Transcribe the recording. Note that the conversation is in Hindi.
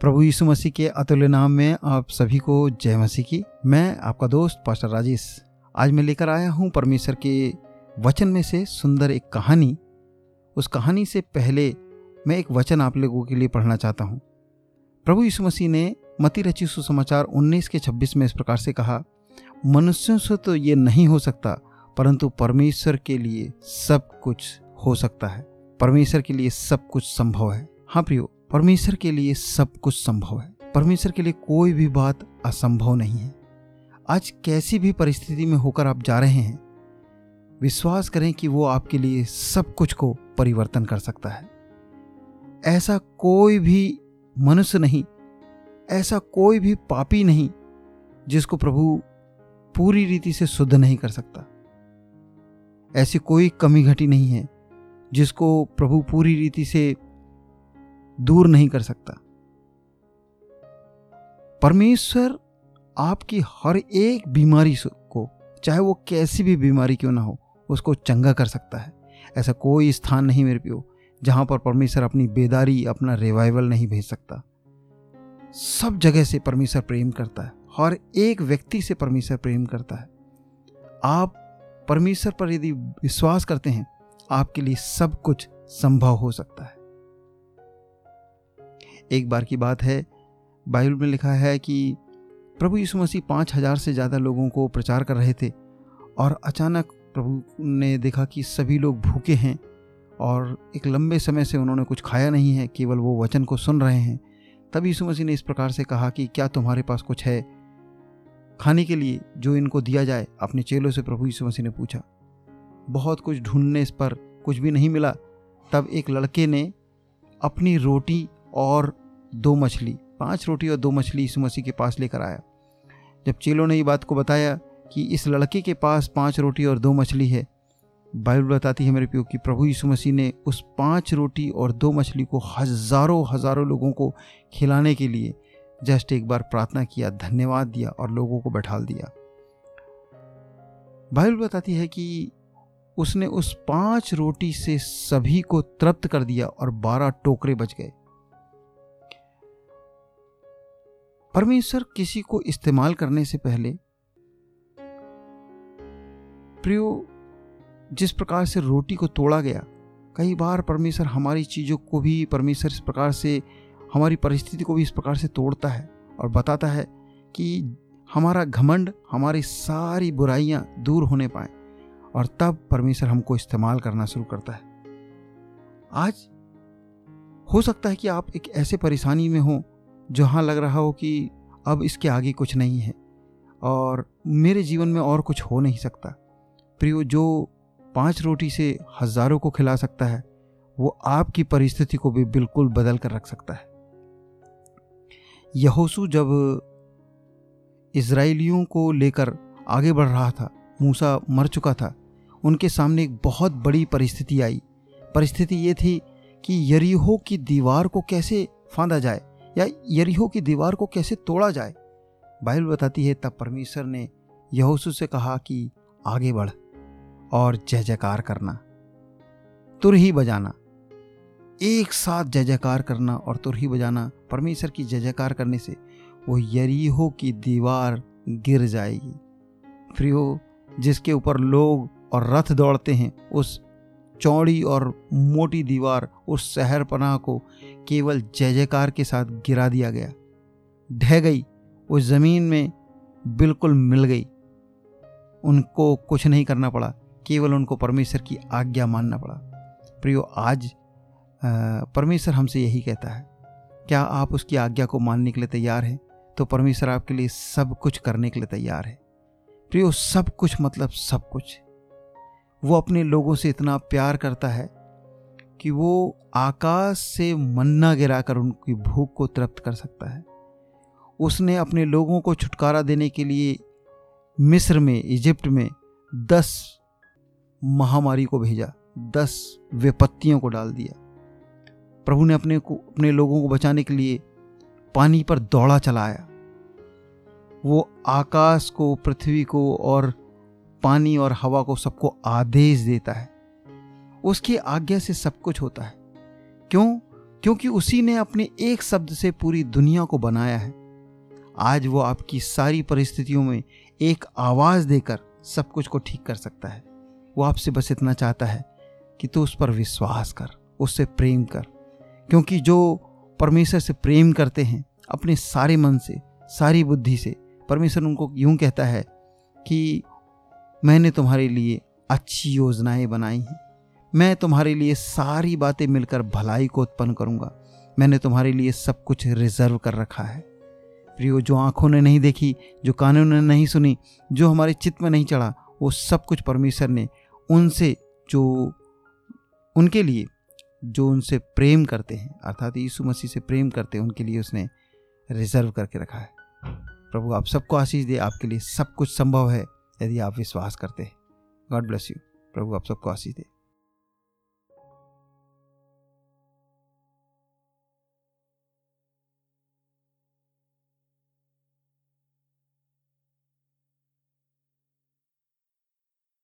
प्रभु यीशु मसीह के अतुल्य नाम में आप सभी को जय मसीह की। मैं आपका दोस्त, पास्टर राजेश। आज मैं लेकर आया हूँ परमेश्वर के वचन में से सुंदर एक कहानी। उस कहानी से पहले मैं एक वचन आप लोगों के लिए पढ़ना चाहता हूँ। प्रभु यीशु मसीह ने मती रची सुसमाचार 19 के 26 में इस प्रकार से कहा, मनुष्यों से तो ये नहीं हो सकता, परंतु परमेश्वर के लिए सब कुछ हो सकता है। परमेश्वर के लिए सब कुछ संभव है। हाँ प्रियो परमेश्वर के लिए सब कुछ संभव है। परमेश्वर के लिए कोई भी बात असंभव नहीं है। आज कैसी भी परिस्थिति में होकर आप जा रहे हैं, विश्वास करें कि वो आपके लिए सब कुछ को परिवर्तन कर सकता है। ऐसा कोई भी मनुष्य नहीं, ऐसा कोई भी पापी नहीं, जिसको प्रभु पूरी रीति से शुद्ध नहीं कर सकता। ऐसी कोई कमी घटी नहीं है, जिसको प्रभु पूरी रीति से दूर नहीं कर सकता। परमेश्वर आपकी हर एक बीमारी को, चाहे वो कैसी भी बीमारी क्यों ना हो, उसको चंगा कर सकता है। ऐसा कोई स्थान नहीं मेरे पियो, जहाँ पर परमेश्वर अपनी बेदारी, अपना रिवाइवल नहीं भेज सकता। सब जगह से परमेश्वर प्रेम करता है। हर एक व्यक्ति से परमेश्वर प्रेम करता है। आप परमेश्वर पर यदि विश्वास करते हैं, आपके लिए सब कुछ संभव हो सकता है। एक बार की बात है। बाइबल में लिखा है कि प्रभु यीशु मसीह पाँच हज़ार से ज़्यादा लोगों को प्रचार कर रहे थे और अचानक प्रभु ने देखा कि सभी लोग भूखे हैं और एक लंबे समय से उन्होंने कुछ खाया नहीं है, केवल वो वचन को सुन रहे हैं। तब यीशु मसीह ने इस प्रकार से कहा कि क्या तुम्हारे पास कुछ है? खाने के लिए जो इनको दिया जाए, अपने चेलों से प्रभु यीशु मसीह ने पूछा। बहुत कुछ ढूँढने इस पर कुछ भी नहीं मिला। तब एक लड़के ने अपनी रोटी और दो मछली, पाँच रोटी और दो मछली यीशु मसीह के पास लेकर आया। जब चेलों ने ये बात को बताया कि इस लड़के के पास पाँच रोटी और दो मछली है, बाइबल बताती है मेरे प्यो कि प्रभु यीशु मसीह ने उस पाँच रोटी और दो मछली को हज़ारों हज़ारों लोगों को खिलाने के लिए जस्ट एक बार प्रार्थना किया, धन्यवाद दिया और लोगों को बैठा दिया। बाइबल बताती है कि उसने उस पाँच रोटी से सभी को तृप्त कर दिया और बारह टोकरे बच गए। परमेश्वर किसी को इस्तेमाल करने से पहले, प्रियो, जिस प्रकार से रोटी को तोड़ा गया, कई बार परमेश्वर हमारी चीज़ों को भी परमेश्वर इस प्रकार से, हमारी परिस्थिति को भी इस प्रकार से तोड़ता है और बताता है कि हमारा घमंड, हमारी सारी बुराइयाँ दूर होने पाए और तब परमेश्वर हमको इस्तेमाल करना शुरू करता है। आज, हो सकता है कि आप एक ऐसे परेशानी में हो जहाँ लग रहा हो कि अब इसके आगे कुछ नहीं है और मेरे जीवन में और कुछ हो नहीं सकता। प्रियो, जो पाँच रोटी से हज़ारों को खिला सकता है, वो आपकी परिस्थिति को भी बिल्कुल बदल कर रख सकता है। यहोसू जब इसराइलियों को लेकर आगे बढ़ रहा था, मूसा मर चुका था, उनके सामने एक बहुत बड़ी परिस्थिति आई। परिस्थिति ये थी कि यरीहो की दीवार को कैसे फांदा जाए या यरीहो की दीवार को कैसे तोड़ा जाए? बाइबल बताती है, तब परमेश्वर ने यहोसू से कहा कि आगे बढ़ और जय जयकार करना। तुर ही बजाना। एक साथ जय जयकार करना और तुर ही बजाना, परमेश्वर की जय जयकार करने से वो यरीहो की दीवार गिर जाएगी। फिर जिसके ऊपर लोग और रथ दौड़ते हैं, उस चौड़ी और मोटी दीवार उस शहर पनाह को केवल जय जयकार के साथ गिरा दिया गया। ढह गई, उस ज़मीन में बिल्कुल मिल गई। उनको कुछ नहीं करना पड़ा, केवल उनको परमेश्वर की आज्ञा मानना पड़ा। प्रियो, आज परमेश्वर हमसे यही कहता है, क्या आप उसकी आज्ञा को मानने के लिए तैयार हैं? तो परमेश्वर आपके लिए सब कुछ करने के लिए तैयार है। प्रियो, सब कुछ मतलब सब कुछ। वो अपने लोगों से इतना प्यार करता है कि वो आकाश से मन्ना गिराकर उनकी भूख को तृप्त कर सकता है। उसने अपने लोगों को छुटकारा देने के लिए मिस्र में, इजिप्ट में दस महामारी को भेजा, दस विपत्तियों को डाल दिया। प्रभु ने अपने को, अपने लोगों को बचाने के लिए पानी पर दौड़ा चलाया। वो आकाश को, पृथ्वी को और पानी और हवा को सबको आदेश देता है। उसकी आज्ञा से सब कुछ होता है। क्यों? क्योंकि उसी ने अपने एक शब्द से पूरी दुनिया को बनाया है। आज वो आपकी सारी परिस्थितियों में एक आवाज़ देकर सब कुछ को ठीक कर सकता है। वो आपसे बस इतना चाहता है कि तू उस पर विश्वास कर, उससे प्रेम कर। क्योंकि जो परमेश्वर से प्रेम करते हैं, अपने सारे मन से, सारी बुद्धि से, परमेश्वर उनको यूँ कहता है कि मैंने तुम्हारे लिए अच्छी योजनाएँ बनाई हैं। मैं तुम्हारे लिए सारी बातें मिलकर भलाई को उत्पन्न करूँगा। मैंने तुम्हारे लिए सब कुछ रिज़र्व कर रखा है। प्रियो, जो आँखों ने नहीं देखी, जो कानों ने नहीं सुनी, जो हमारे चित्त में नहीं चढ़ा, वो सब कुछ परमेश्वर ने उनसे जो, उनके लिए, जो उनसे प्रेम करते हैं, अर्थात यीशु मसीह से प्रेम करते हैं, उनके लिए उसने रिज़र्व करके रखा है। प्रभु, आप सबको आशीष दे, आपके लिए सब कुछ संभव है। यदि आप विश्वास करते हैं गॉड ब्लेस यू प्रभु आप सबको आशीष दे